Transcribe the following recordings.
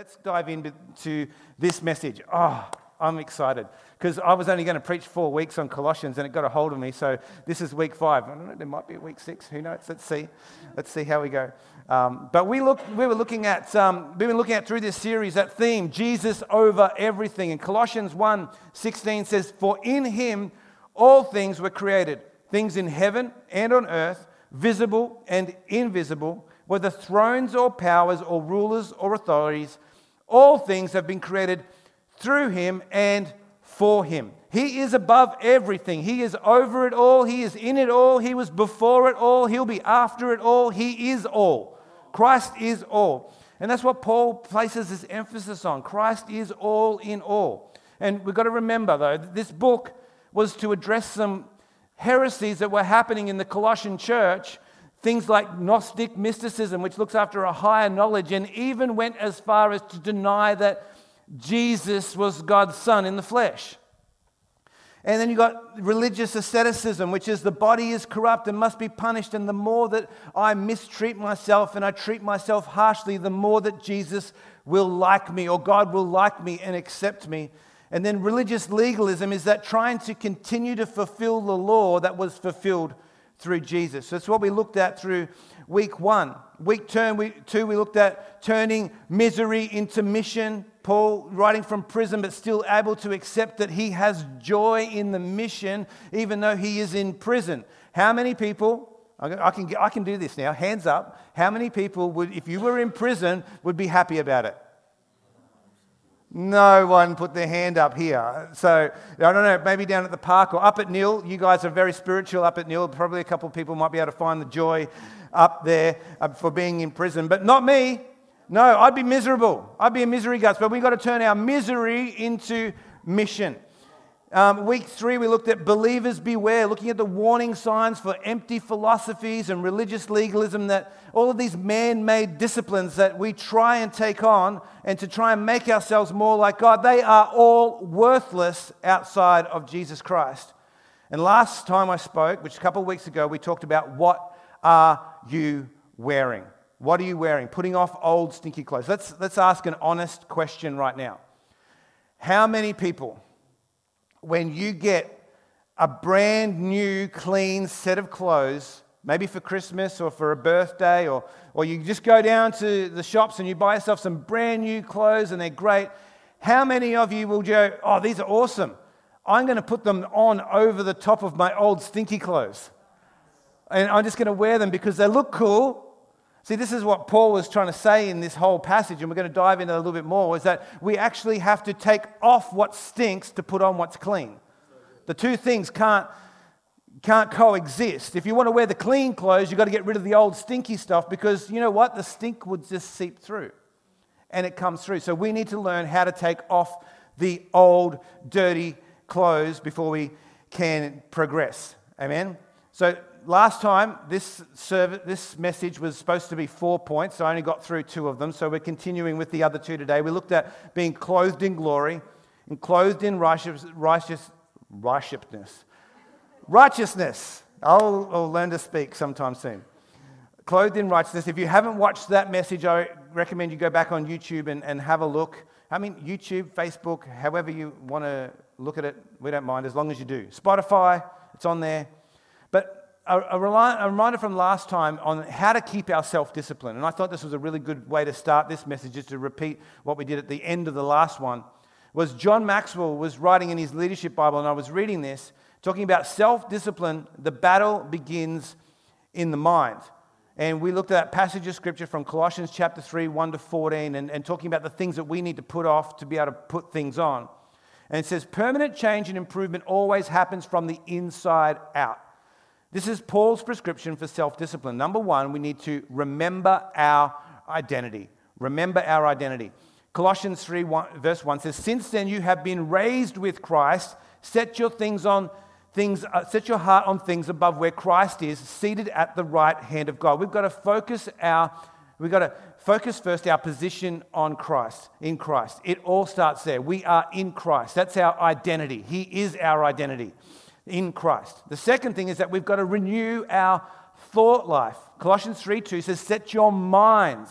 Let's dive into this message. Oh, I'm excited because I was only going to preach four weeks on Colossians and it got a hold of me. So this is week five. I don't know, there might be a week six. Who knows? Let's see. Let's see how we go. Um, but we, look, we were looking at, um, we've been looking at through this series that theme, Jesus over everything. And Colossians 1 16 says, For in him all things were created, things in heaven and on earth, visible and invisible whether thrones or powers or rulers or authorities, all things have been created through him and for him. He is above everything. He is over it all. He is in it all. He was before it all. He'll be after it all. He is all. Christ is all. And that's what Paul places his emphasis on. Christ is all in all. And we've got to remember, though, this book was to address some heresies that were happening in the Colossian church Things like Gnostic mysticism, which looks after a higher knowledge, and even went as far as to deny that Jesus was God's Son in the flesh. And then you've got religious asceticism, which is the body is corrupt and must be punished. And the more that I mistreat myself and I treat myself harshly, the more that Jesus will like me or God will like me and accept me. And then religious legalism is that trying to continue to fulfill the law that was fulfilled through Jesus. So that's what we looked at through week one. Week two, we looked at turning misery into mission. Paul writing from prison, but still able to accept that he has joy in the mission, even though he is in prison. How many people, I can, I can do this now, hands up, how many people would, if you were in prison, would be happy about it? No one put their hand up here. So, I don't know, maybe down at the park or up at Neil. You guys are very spiritual up at Neil. Probably a couple of people might be able to find the joy up there uh, for being in prison, but not me. No, I'd be miserable. I'd be a misery guts, but we've got to turn our misery into mission. Um, week three, we looked at believers beware, looking at the warning signs for empty philosophies and religious legalism that all of these man made disciplines that we try and take on and to try and make ourselves more like God, they are all worthless outside of Jesus Christ. And last time I spoke, which a couple of weeks ago, we talked about what are you wearing? What are you wearing? Putting off old stinky clothes. Let's, let's ask an honest question right now. How many people when you get a brand new, clean set of clothes, maybe for Christmas or for a birthday, or, or you just go down to the shops and you buy yourself some brand new clothes and they're great. How many of you will go, Oh, these are awesome? I'm going to put them on over the top of my old stinky clothes. And I'm just going to wear them because they look cool See, this is what Paul was trying to say in this whole passage, and we're going to dive into a little bit more, is that we actually have to take off what stinks to put on what's clean. The two things can't, can't coexist. If you want to wear the clean clothes, you've got to get rid of the old stinky stuff because you know what? The stink would just seep through and it comes through. So we need to learn how to take off the old, dirty clothes before we can progress. Amen? So last time, this, service, this message was supposed to be four points. So I only got through two of them. So we're continuing with the other two today. We looked at being clothed in glory and clothed in righteous, righteous, righteousness. Righteousness. I'll, I'll learn to speak sometime soon. Clothed in righteousness. If you haven't watched that message, I recommend you go back on YouTube and, and have a look. I mean, YouTube, Facebook, however you want to look at it, we don't mind as long as you do. Spotify, it's on there. But a, a, reminder from last time on how to keep our self discipline. And I thought this was a really good way to start this message, just to repeat what we did at the end of the last one. Was John Maxwell was writing in his leadership Bible, and I was reading this, talking about self discipline. The battle begins in the mind. And we looked at that passage of scripture from Colossians chapter 3, 1 to 14, and, and talking about the things that we need to put off to be able to put things on. And it says, permanent change and improvement always happens from the inside out. This is Paul's prescription for self discipline. Number one, we need to remember our identity. Remember our identity. Colossians 3, 1, verse 1 says, Since then you have been raised with Christ, set your things on things, uh, set your heart on things above where Christ is, seated at the right hand of God. We've got to focus our We've got to focus first our position on Christ, in Christ. It all starts there. We are in Christ. That's our identity. He is our identity in Christ. The second thing is that we've got to renew our thought life. Colossians 3 2 says, Set your minds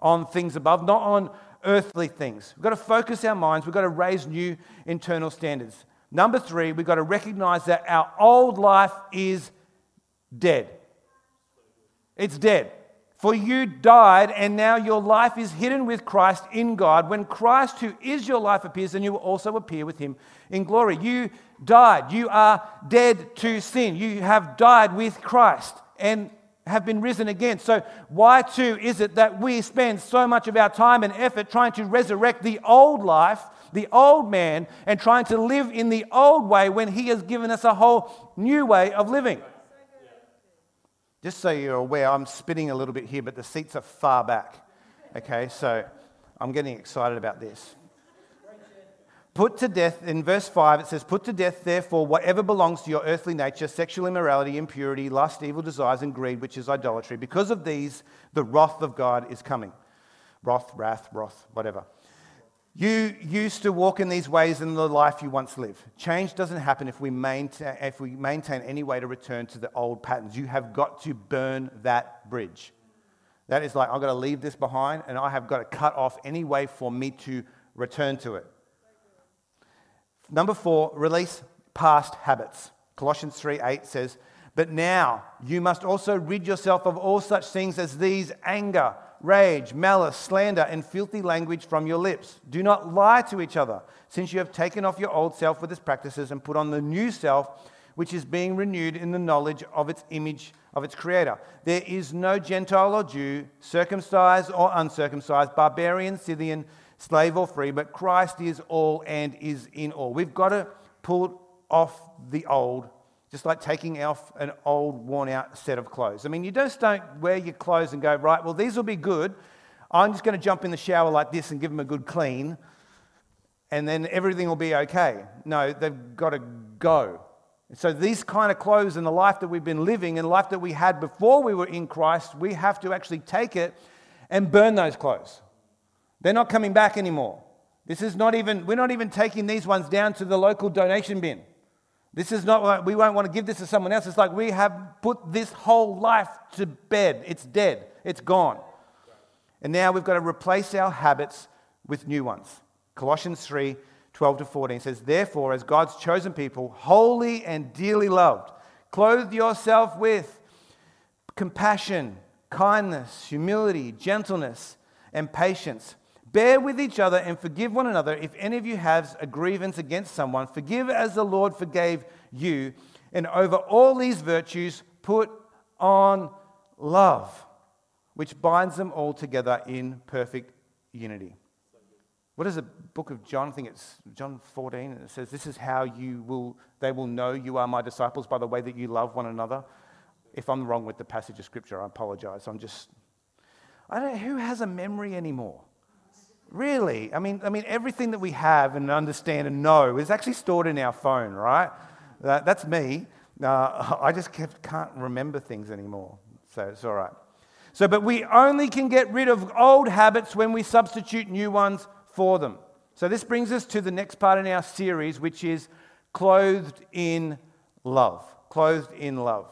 on things above, not on earthly things. We've got to focus our minds. We've got to raise new internal standards. Number three, we've got to recognize that our old life is dead. It's dead. For you died, and now your life is hidden with Christ in God. When Christ, who is your life, appears, then you will also appear with him in glory. You died. You are dead to sin. You have died with Christ and have been risen again. So, why too is it that we spend so much of our time and effort trying to resurrect the old life, the old man, and trying to live in the old way when he has given us a whole new way of living? Just so you're aware, I'm spitting a little bit here, but the seats are far back. Okay, so I'm getting excited about this. Put to death, in verse 5, it says, Put to death, therefore, whatever belongs to your earthly nature sexual immorality, impurity, lust, evil desires, and greed, which is idolatry. Because of these, the wrath of God is coming. Wrath, wrath, wrath, whatever. You used to walk in these ways in the life you once lived. Change doesn't happen if we, maintain, if we maintain any way to return to the old patterns. You have got to burn that bridge. That is like, I've got to leave this behind and I have got to cut off any way for me to return to it. Number four, release past habits. Colossians 3 8 says, But now you must also rid yourself of all such things as these anger rage, malice, slander, and filthy language from your lips. Do not lie to each other, since you have taken off your old self with its practices and put on the new self, which is being renewed in the knowledge of its image of its creator. There is no Gentile or Jew, circumcised or uncircumcised, barbarian, Scythian, slave or free, but Christ is all and is in all. We've got to pull off the old just like taking off an old, worn out set of clothes. I mean, you just don't wear your clothes and go, right, well, these will be good. I'm just going to jump in the shower like this and give them a good clean, and then everything will be okay. No, they've got to go. So, these kind of clothes and the life that we've been living and life that we had before we were in Christ, we have to actually take it and burn those clothes. They're not coming back anymore. This is not even, we're not even taking these ones down to the local donation bin. This is not like we won't want to give this to someone else. It's like we have put this whole life to bed. It's dead, it's gone. And now we've got to replace our habits with new ones. Colossians 3 12 to 14 says, Therefore, as God's chosen people, holy and dearly loved, clothe yourself with compassion, kindness, humility, gentleness, and patience Bear with each other and forgive one another. If any of you has a grievance against someone, forgive as the Lord forgave you. And over all these virtues, put on love, which binds them all together in perfect unity. What is the book of John? I think it's John 14. and It says, This is how you will, they will know you are my disciples by the way that you love one another. If I'm wrong with the passage of scripture, I apologize. I'm just, I don't know, who has a memory anymore? Really? I mean, I mean, everything that we have and understand and know is actually stored in our phone, right? That, that's me. Uh, I just kept, can't remember things anymore. So it's all right. So, but we only can get rid of old habits when we substitute new ones for them. So, this brings us to the next part in our series, which is clothed in love. Clothed in love.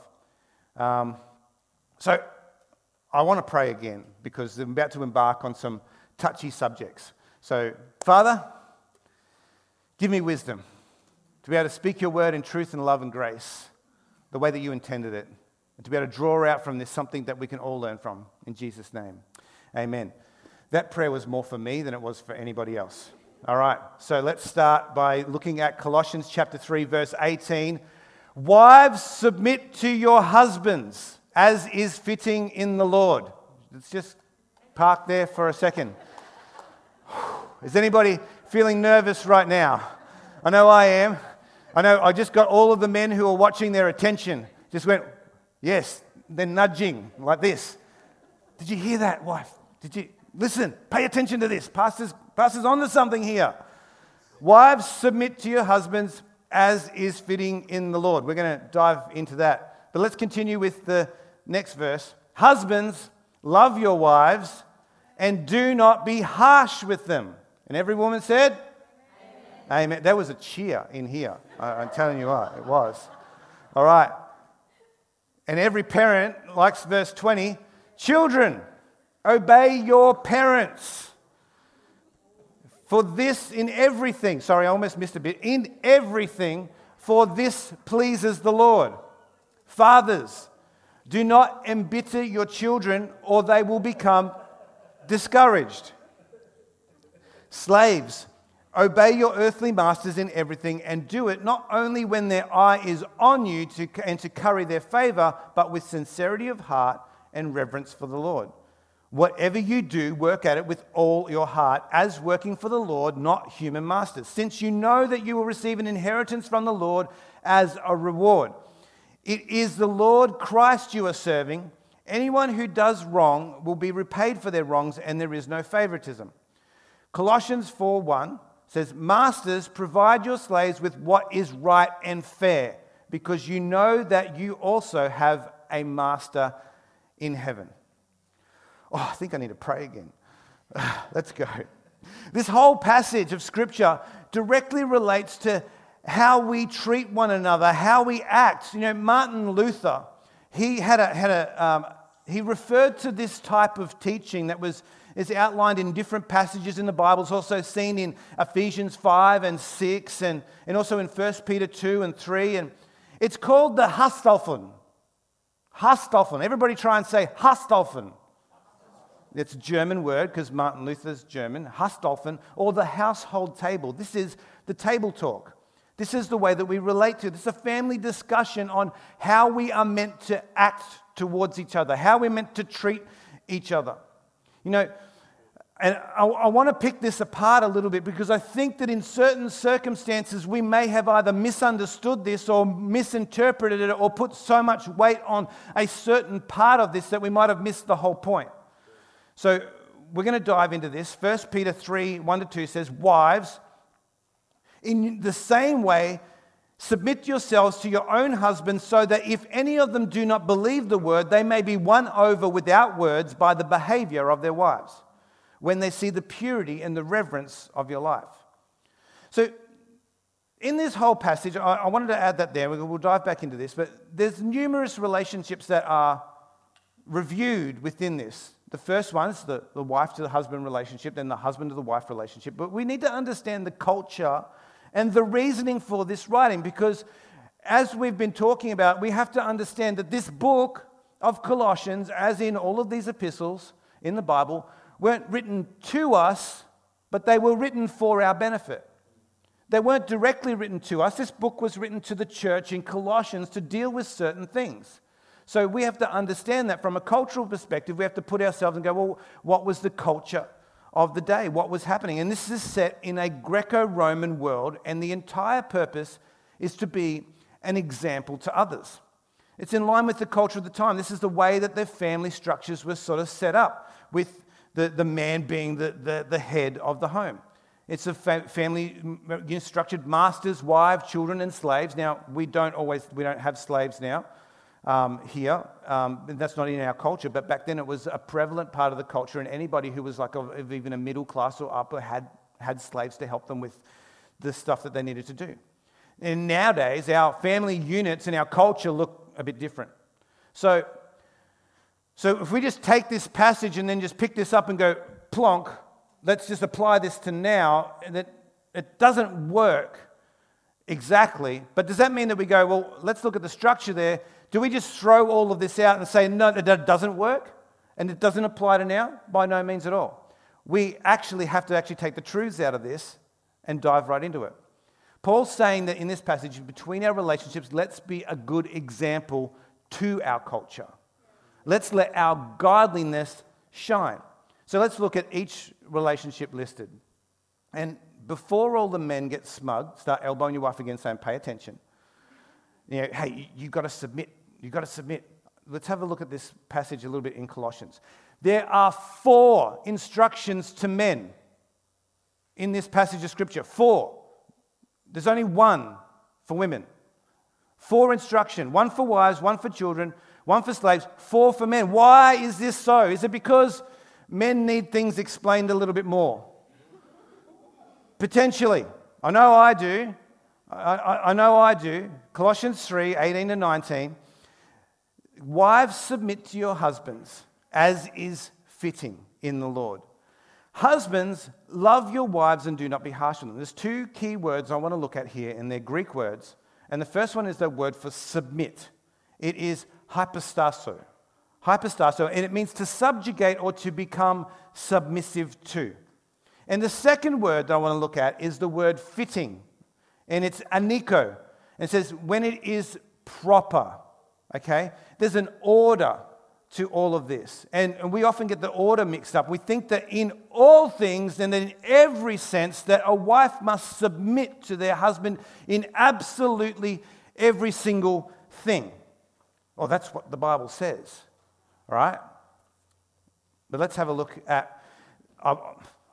Um, so, I want to pray again because I'm about to embark on some touchy subjects. So, Father, give me wisdom to be able to speak your word in truth and love and grace, the way that you intended it, and to be able to draw out from this something that we can all learn from. In Jesus' name, amen. That prayer was more for me than it was for anybody else. All right, so let's start by looking at Colossians chapter 3, verse 18. Wives, submit to your husbands as is fitting in the Lord. Let's just park there for a second. Is anybody feeling nervous right now? I know I am. I know I just got all of the men who are watching their attention. Just went, yes, they're nudging like this. Did you hear that, wife? Did you listen? Pay attention to this. Pastor's, pastor's on to something here. Wives, submit to your husbands as is fitting in the Lord. We're going to dive into that. But let's continue with the next verse. Husbands, love your wives and do not be harsh with them. And every woman said, Amen. Amen. There was a cheer in here. I, am telling you what, it was. All right. And every parent likes verse 20 Children, obey your parents. For this, in everything, sorry, I almost missed a bit, in everything, for this pleases the Lord. Fathers, do not embitter your children, or they will become discouraged. Slaves, obey your earthly masters in everything, and do it not only when their eye is on you to, and to curry their favor, but with sincerity of heart and reverence for the Lord. Whatever you do, work at it with all your heart, as working for the Lord, not human masters, since you know that you will receive an inheritance from the Lord as a reward. It is the Lord Christ you are serving. Anyone who does wrong will be repaid for their wrongs, and there is no favoritism. Colossians 4 1 says, Masters, provide your slaves with what is right and fair, because you know that you also have a master in heaven. Oh, I think I need to pray again. Let's go. This whole passage of Scripture directly relates to how we treat one another, how we act. You know, Martin Luther, he had a, had a um, he referred to this type of teaching that was is outlined in different passages in the Bible. It's also seen in Ephesians 5 and 6 and, and also in 1 Peter 2 and 3. And it's called the Husstaufen. Husstaufen. Everybody try and say Husstaufen. It's a German word because Martin Luther's German. Husstaufen, or the household table. This is the table talk. This is the way that we relate to. This is a family discussion on how we are meant to act towards each other, how we're meant to treat each other. You know, and I, I want to pick this apart a little bit because I think that in certain circumstances we may have either misunderstood this or misinterpreted it or put so much weight on a certain part of this that we might have missed the whole point. So we're going to dive into this. 1 Peter 3 1 to 2 says, Wives, in the same way, submit yourselves to your own husbands, so that if any of them do not believe the word, they may be won over without words by the behavior of their wives, when they see the purity and the reverence of your life. So, in this whole passage, I, wanted to add that there. We'll dive back into this, but there's numerous relationships that are reviewed within this. The first one is the, the wife to the husband relationship, then the husband to the wife relationship. But we need to understand the culture and the reasoning for this writing because, as we've been talking about, we have to understand that this book of Colossians, as in all of these epistles in the Bible, weren't written to us, but they were written for our benefit. They weren't directly written to us. This book was written to the church in Colossians to deal with certain things. So we have to understand that from a cultural perspective, we have to put ourselves and go, well, what was the culture of the day, what was happening. And this is set in a Greco Roman world, and the entire purpose is to be an example to others. It's in line with the culture of the time. This is the way that their family structures were sort of set up, with the, the man being the, the, the head of the home. It's a fa- family you know, structured masters, wives, children, and slaves. Now, we don't always, we don't have slaves now um, here. Um, that's not in our culture, but back then it was a prevalent part of the culture, and anybody who was like of even a middle class or upper had, had slaves to help them with the stuff that they needed to do. And nowadays, our family units and our culture look a bit different. So, so if we just take this passage and then just pick this up and go plonk, let's just apply this to now, that it doesn't work exactly. But does that mean that we go, well, let's look at the structure there? Do we just throw all of this out and say, no, that doesn't work and it doesn't apply to now? By no means at all. We actually have to actually take the truths out of this and dive right into it. Paul's saying that in this passage, between our relationships, let's be a good example to our culture. Let's let our godliness shine. So let's look at each relationship listed. And before all the men get smug, start elbowing your wife again, saying, pay attention. You know, hey, you've got to submit You've got to submit. Let's have a look at this passage a little bit in Colossians. There are four instructions to men in this passage of Scripture. Four. There's only one for women. Four instruction. One for wives, one for children, one for slaves, four for men. Why is this so? Is it because men need things explained a little bit more? Potentially. I know I do. I, I, I know I do. Colossians 3 18 to 19. Wives, submit to your husbands as is fitting in the Lord. Husbands, love your wives and do not be harsh on them. There's two key words I want to look at here, and they're Greek words. And the first one is the word for submit. It is hypostasso. Hypostasso, and it means to subjugate or to become submissive to. And the second word that I want to look at is the word fitting, and it's aniko. And it says, when it is proper, okay? There's an order to all of this. And, and we often get the order mixed up. We think that in all things and in every sense that a wife must submit to their husband in absolutely every single thing. Well, that's what the Bible says, all right? But let's have a look at. Uh,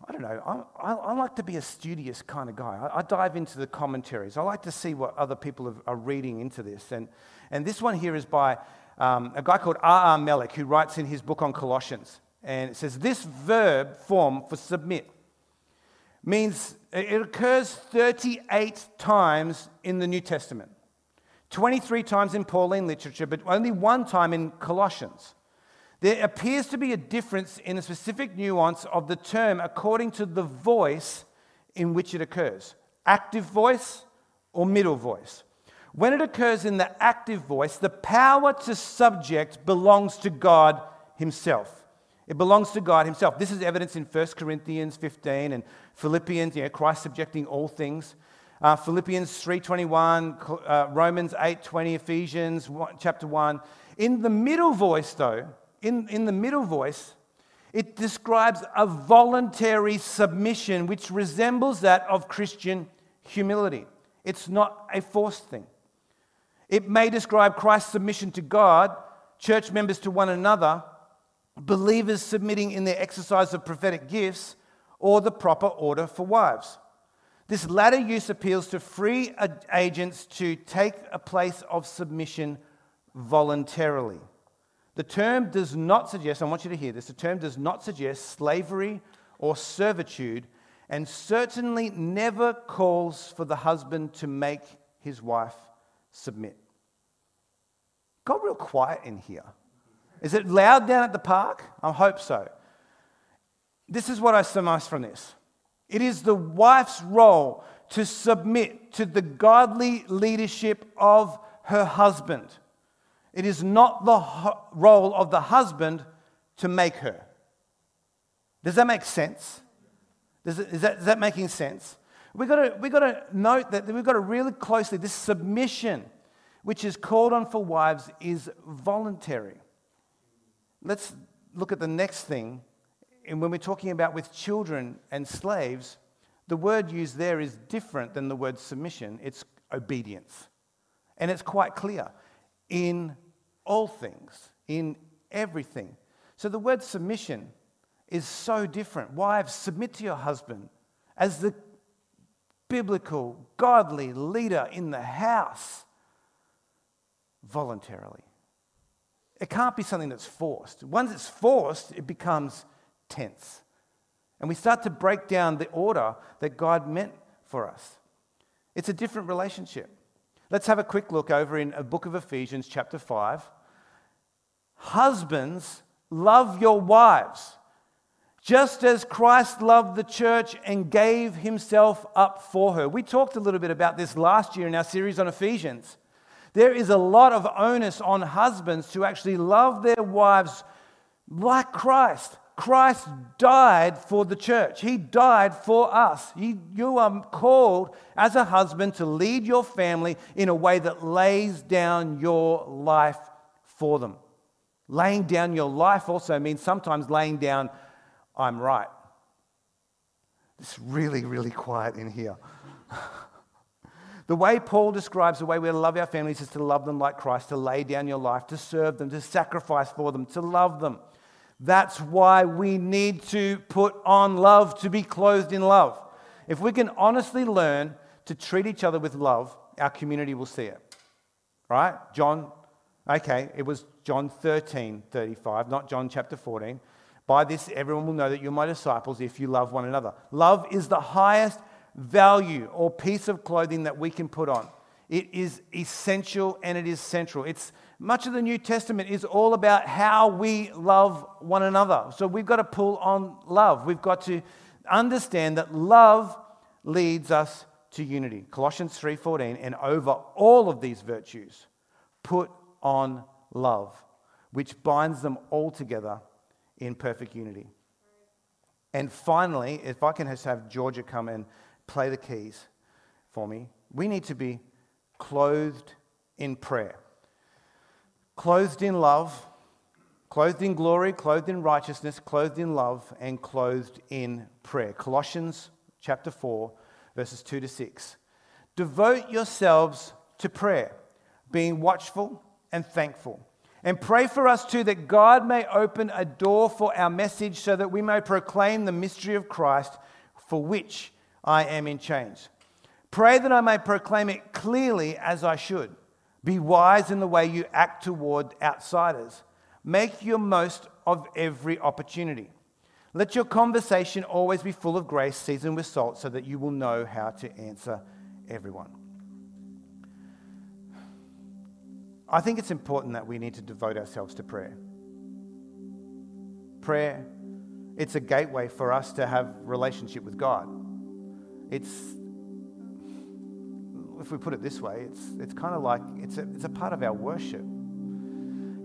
I don't know. I, I, like to be a studious kind of guy. I, I, dive into the commentaries. I like to see what other people are reading into this. And, and this one here is by um, a guy called R.R. Melick, who writes in his book on Colossians. And it says this verb form for submit means it occurs 38 times in the New Testament, 23 times in Pauline literature, but only one time in Colossians. There appears to be a difference in a specific nuance of the term according to the voice in which it occurs active voice or middle voice. When it occurs in the active voice, the power to subject belongs to God Himself. It belongs to God Himself. This is evidence in 1 Corinthians 15 and Philippians, you know, Christ subjecting all things. Uh, Philippians 3.21, uh, Romans 8.20, Ephesians 1, chapter 1. In the middle voice, though, in, in the middle voice, it describes a voluntary submission which resembles that of Christian humility. It's not a forced thing. It may describe Christ's submission to God, church members to one another, believers submitting in their exercise of prophetic gifts, or the proper order for wives. This latter use appeals to free agents to take a place of submission voluntarily. The term does not suggest, I want you to hear this, the term does not suggest slavery or servitude, and certainly never calls for the husband to make his wife submit. Got real quiet in here. Is it loud down at the park? I hope so. This is what I surmise from this it is the wife's role to submit to the godly leadership of her husband. It is not the role of the husband to make her. Does that make sense? Is, that, is that making sense? We've got, to, we've got to note that we've got to really closely, this submission, which is called on for wives, is voluntary. Let's look at the next thing. And when we're talking about with children and slaves, the word used there is different than the word submission. It's obedience. And it's quite clear in all things, in everything. So the word submission is so different. Wives, submit to your husband as the biblical, godly leader in the house voluntarily. It can't be something that's forced. Once it's forced, it becomes tense. And we start to break down the order that God meant for us. It's a different relationship. Let's have a quick look over in a book of Ephesians, chapter 5. Husbands, love your wives, just as Christ loved the church and gave himself up for her. We talked a little bit about this last year in our series on Ephesians. There is a lot of onus on husbands to actually love their wives like Christ. Christ died for the church. He died for us. He, you are called as a husband to lead your family in a way that lays down your life for them. Laying down your life also means sometimes laying down, I'm right. It's really, really quiet in here. the way Paul describes the way we love our families is to love them like Christ, to lay down your life, to serve them, to sacrifice for them, to love them. That's why we need to put on love to be clothed in love. If we can honestly learn to treat each other with love, our community will see it. Right? John, okay, it was John 13, 35, not John chapter 14. By this, everyone will know that you're my disciples if you love one another. Love is the highest value or piece of clothing that we can put on. It is essential and it is central. It's Much of the New Testament is all about how we love one another. So we've got to pull on love. We've got to understand that love leads us to unity. Colossians 3:14 and over all of these virtues put on love, which binds them all together in perfect unity. And finally, if I can just have Georgia come and play the keys for me, we need to be clothed in prayer clothed in love, clothed in glory, clothed in righteousness, clothed in love, and clothed in prayer. Colossians chapter 4, verses 2 to 6. Devote yourselves to prayer, being watchful and thankful. And pray for us too that God may open a door for our message so that we may proclaim the mystery of Christ for which I am in chains. Pray that I may proclaim it clearly as I should. Be wise in the way you act toward outsiders. Make your most of every opportunity. Let your conversation always be full of grace, seasoned with salt, so that you will know how to answer everyone. I think it's important that we need to devote ourselves to prayer. Prayer, it's a gateway for us to have relationship with God. It's if we put it this way, it's, it's kind of like it's a, it's a part of our worship.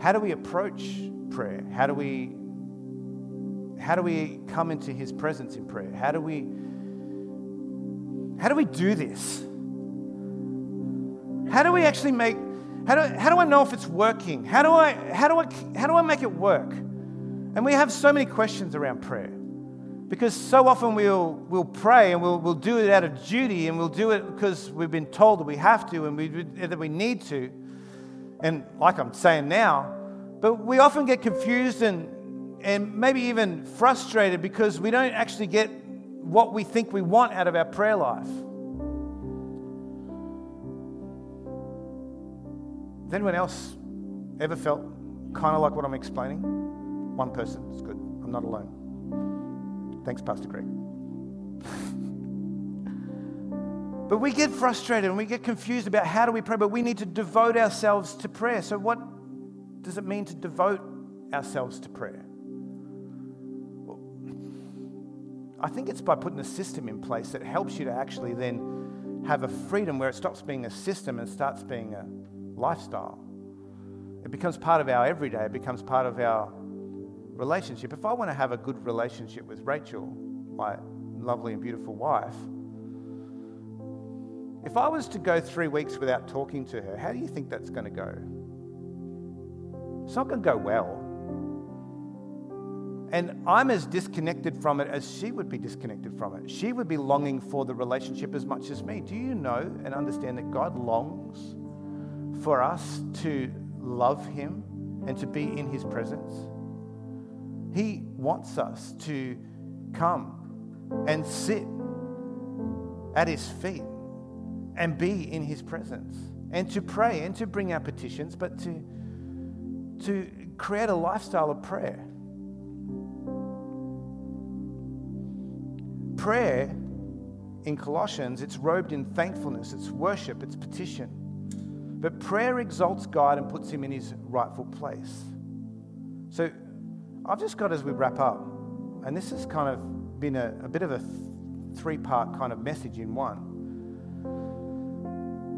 How do we approach prayer? How do we how do we come into his presence in prayer? How do we how do we do this? How do we actually make how do, how do I know if it's working? How do I how do I how do I make it work? And we have so many questions around prayer. Because so often we'll, we'll pray and we'll, we'll do it out of duty and we'll do it because we've been told that we have to and we, that we need to. And like I'm saying now, but we often get confused and, and maybe even frustrated because we don't actually get what we think we want out of our prayer life. Has anyone else ever felt kind of like what I'm explaining? One person, it's good. I'm not alone. Thanks, Pastor Greg. but we get frustrated and we get confused about how do we pray, but we need to devote ourselves to prayer. So, what does it mean to devote ourselves to prayer? Well, I think it's by putting a system in place that helps you to actually then have a freedom where it stops being a system and starts being a lifestyle. It becomes part of our everyday, it becomes part of our relationship, if I want to have a good relationship with Rachel, my lovely and beautiful wife, if I was to go three weeks without talking to her, how do you think that's going to go? It's not going to go well. And I'm as disconnected from it as she would be disconnected from it. She would be longing for the relationship as much as me. Do you know and understand that God longs for us to love Him and to be in His presence? He wants us to come and sit at His feet and be in His presence and to pray and to bring our petitions, but to, to create a lifestyle of prayer. Prayer in Colossians, it's robed in thankfulness, it's worship, it's petition. But prayer exalts God and puts him in his rightful place. So I've just got as we wrap up, and this has kind of been a, a bit of a th- three part kind of message in one.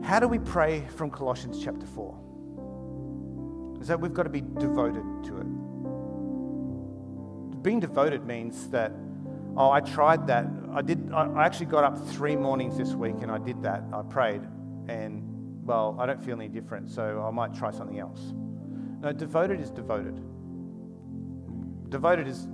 How do we pray from Colossians chapter 4? Is that we've got to be devoted to it. Being devoted means that, oh, I tried that. I did. I actually got up three mornings this week and I did that. I prayed, and well, I don't feel any different, so I might try something else. No, devoted is devoted. Devoted is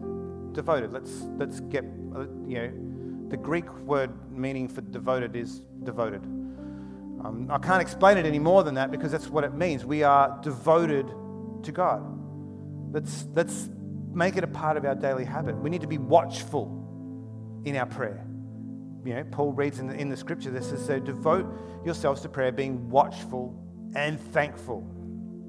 devoted. Let's, let's get, you know, the Greek word meaning for devoted is devoted. Um, I can't explain it any more than that because that's what it means. We are devoted to God. Let's, let's make it a part of our daily habit. We need to be watchful in our prayer. You know, Paul reads in the, in the scripture that says, so devote yourselves to prayer, being watchful and thankful.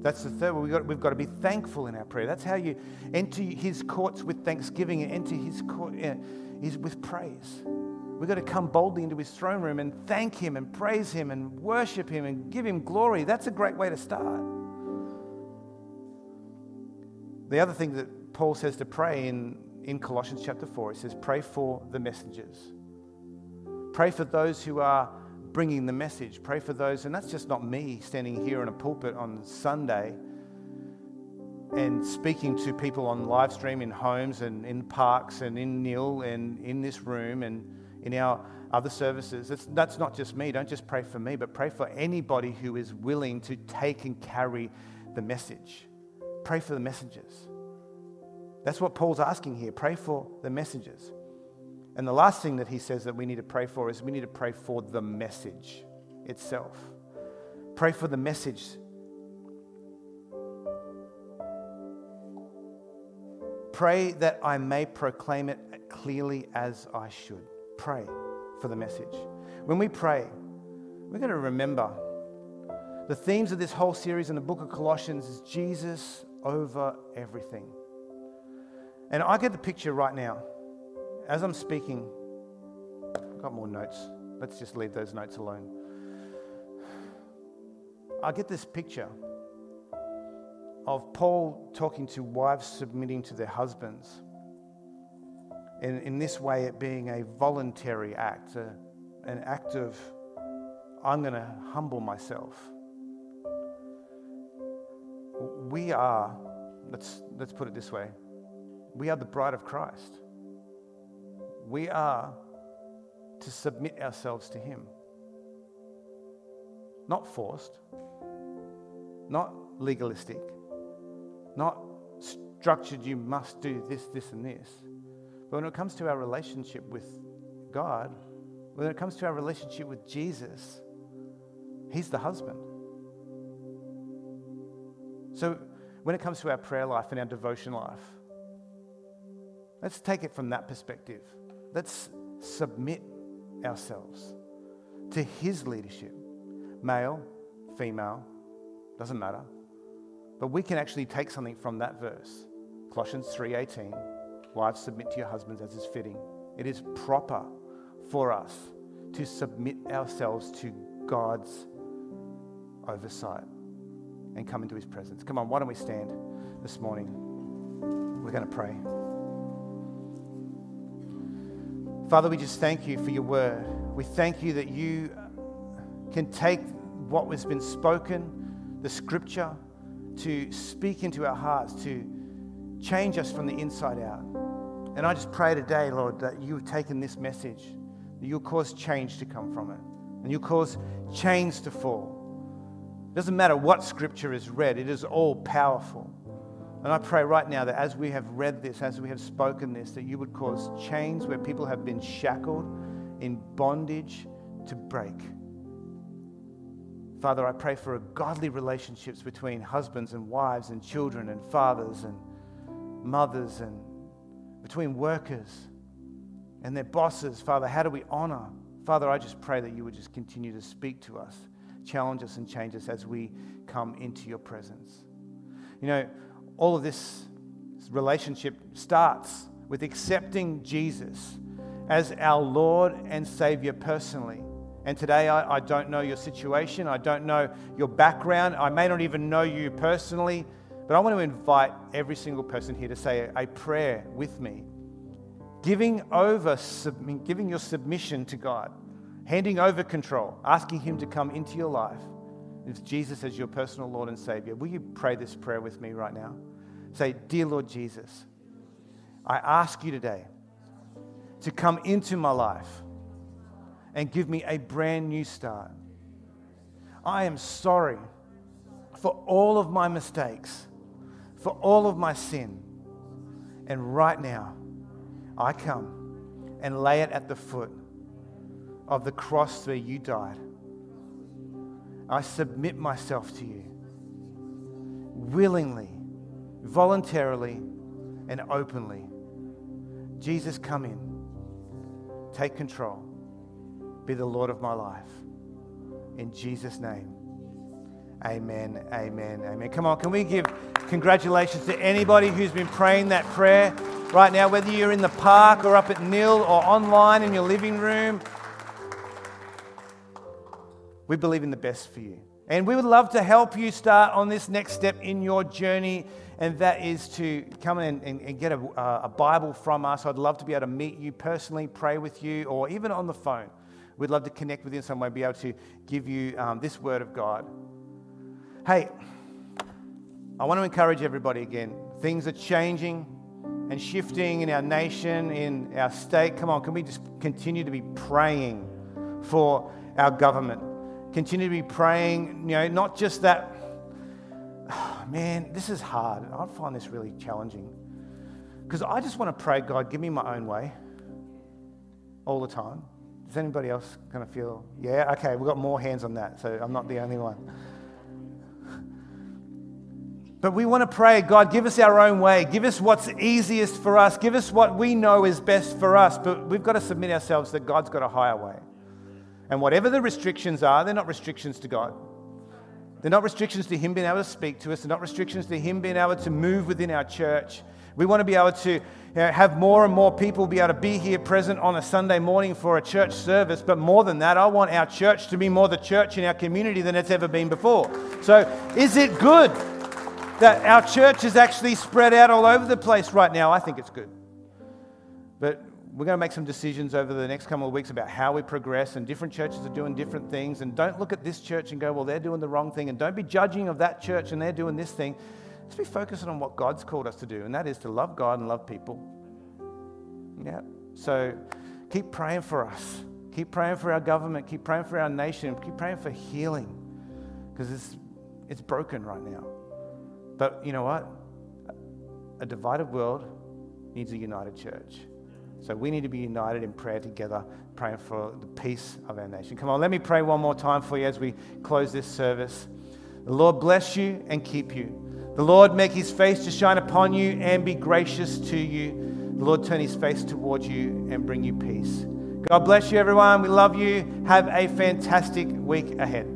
That's the third one. We've got, we've got to be thankful in our prayer. That's how you enter his courts with thanksgiving and enter his court uh, is with praise. We've got to come boldly into his throne room and thank him and praise him and worship him and give him glory. That's a great way to start. The other thing that Paul says to pray in, in Colossians chapter 4, he says, pray for the messengers. Pray for those who are bringing the message. Pray for those, and that's just not me standing here in a pulpit on Sunday and speaking to people on live stream in homes and in parks and in Nil and in this room and in our other services. It's, that's not just me. Don't just pray for me, but pray for anybody who is willing to take and carry the message. Pray for the messengers. That's what Paul's asking here. Pray for the messengers. And the last thing that he says that we need to pray for is we need to pray for the message itself. Pray for the message. Pray that I may proclaim it clearly as I should. Pray for the message. When we pray, we're going to remember the themes of this whole series in the book of Colossians is Jesus over everything. And I get the picture right now. As I'm speaking, I've got more notes. Let's just leave those notes alone. I get this picture of Paul talking to wives submitting to their husbands. And in this way, it being a voluntary act, a, an act of, I'm going to humble myself. We are, let's, let's put it this way, we are the bride of Christ. We are to submit ourselves to Him. Not forced, not legalistic, not structured, you must do this, this, and this. But when it comes to our relationship with God, when it comes to our relationship with Jesus, He's the husband. So when it comes to our prayer life and our devotion life, let's take it from that perspective. Let's submit ourselves to His leadership, male, female, doesn't matter. But we can actually take something from that verse. Colossians 3:18, wives submit to your husbands as is fitting. It is proper for us to submit ourselves to God's oversight and come into his presence. Come on, why don't we stand this morning? We're going to pray. Father, we just thank you for your word. We thank you that you can take what has been spoken, the scripture, to speak into our hearts, to change us from the inside out. And I just pray today, Lord, that you've taken this message, that you'll cause change to come from it, and you'll cause chains to fall. It doesn't matter what scripture is read, it is all powerful. And I pray right now that as we have read this, as we have spoken this, that you would cause chains where people have been shackled in bondage to break. Father, I pray for godly relationships between husbands and wives and children and fathers and mothers and between workers and their bosses. Father, how do we honor? Father, I just pray that you would just continue to speak to us, challenge us, and change us as we come into your presence. You know, all of this relationship starts with accepting Jesus as our Lord and Savior personally. And today, I, I, don't know your situation. I don't know your background. I may not even know you personally. But I want to invite every single person here to say a prayer with me, giving over, giving your submission to God, handing over control, asking Him to come into your life with Jesus as your personal Lord and Savior. Will you pray this prayer with me right now? Say, Dear Lord Jesus, I ask you today to come into my life and give me a brand new start. I am sorry for all of my mistakes for all of my sin. And right now, I come and lay it at the foot of the cross where you died. I submit myself to you willingly, voluntarily, and openly. Jesus, come in. Take control. Be the Lord of my life. In Jesus' name. Amen, amen, amen. Come on, can we give congratulations to anybody who's been praying that prayer right now, whether you're in the park or up at Nil or online in your living room? We believe in the best for you. And we would love to help you start on this next step in your journey, and that is to come in and, and get a, a, Bible from us. I'd love to be able to meet you personally, pray with you, or even on the phone. We'd love to connect with you in some way, be able to give you um, this word of God. Hey, I want to encourage everybody again. Things are changing and shifting in our nation, in our state. Come on, can we just continue to be praying for our government? Continue to be praying, you know, not just that, oh, man, this is hard. I find this really challenging. Because I just want to pray, God, give me my own way all the time. Does anybody else kind of feel, yeah, okay, we've got more hands on that, so I'm not the only one. But we want to pray, God, give us our own way. Give us what's easiest for us. Give us what we know is best for us. But we've got to submit ourselves that God's got a higher way. And whatever the restrictions are, they're not restrictions to God. They're not restrictions to Him being able to speak to us. They're not restrictions to Him being able to move within our church. We want to be able to you know, have more and more people be able to be here present on a Sunday morning for a church service. But more than that, I want our church to be more the church in our community than it's ever been before. So, is it good? that our church is actually spread out all over the place right now. I think it's good. But we're going to make some decisions over the next couple of weeks about how we progress, and different churches are doing different things. And don't look at this church and go, well, they're doing the wrong thing. And don't be judging of that church and they're doing this thing. Let's be focusing on what God's called us to do, and that is to love God and love people. Yeah. So keep praying for us. Keep praying for our government. Keep praying for our nation. Keep praying for healing because it's, it's broken right now. But you know what? A divided world needs a united church. So we need to be united in prayer together, praying for the peace of our nation. Come on, let me pray one more time for you as we close this service. The Lord bless you and keep you. The Lord make his face to shine upon you and be gracious to you. The Lord turn his face towards you and bring you peace. God bless you, everyone. We love you. Have a fantastic week ahead.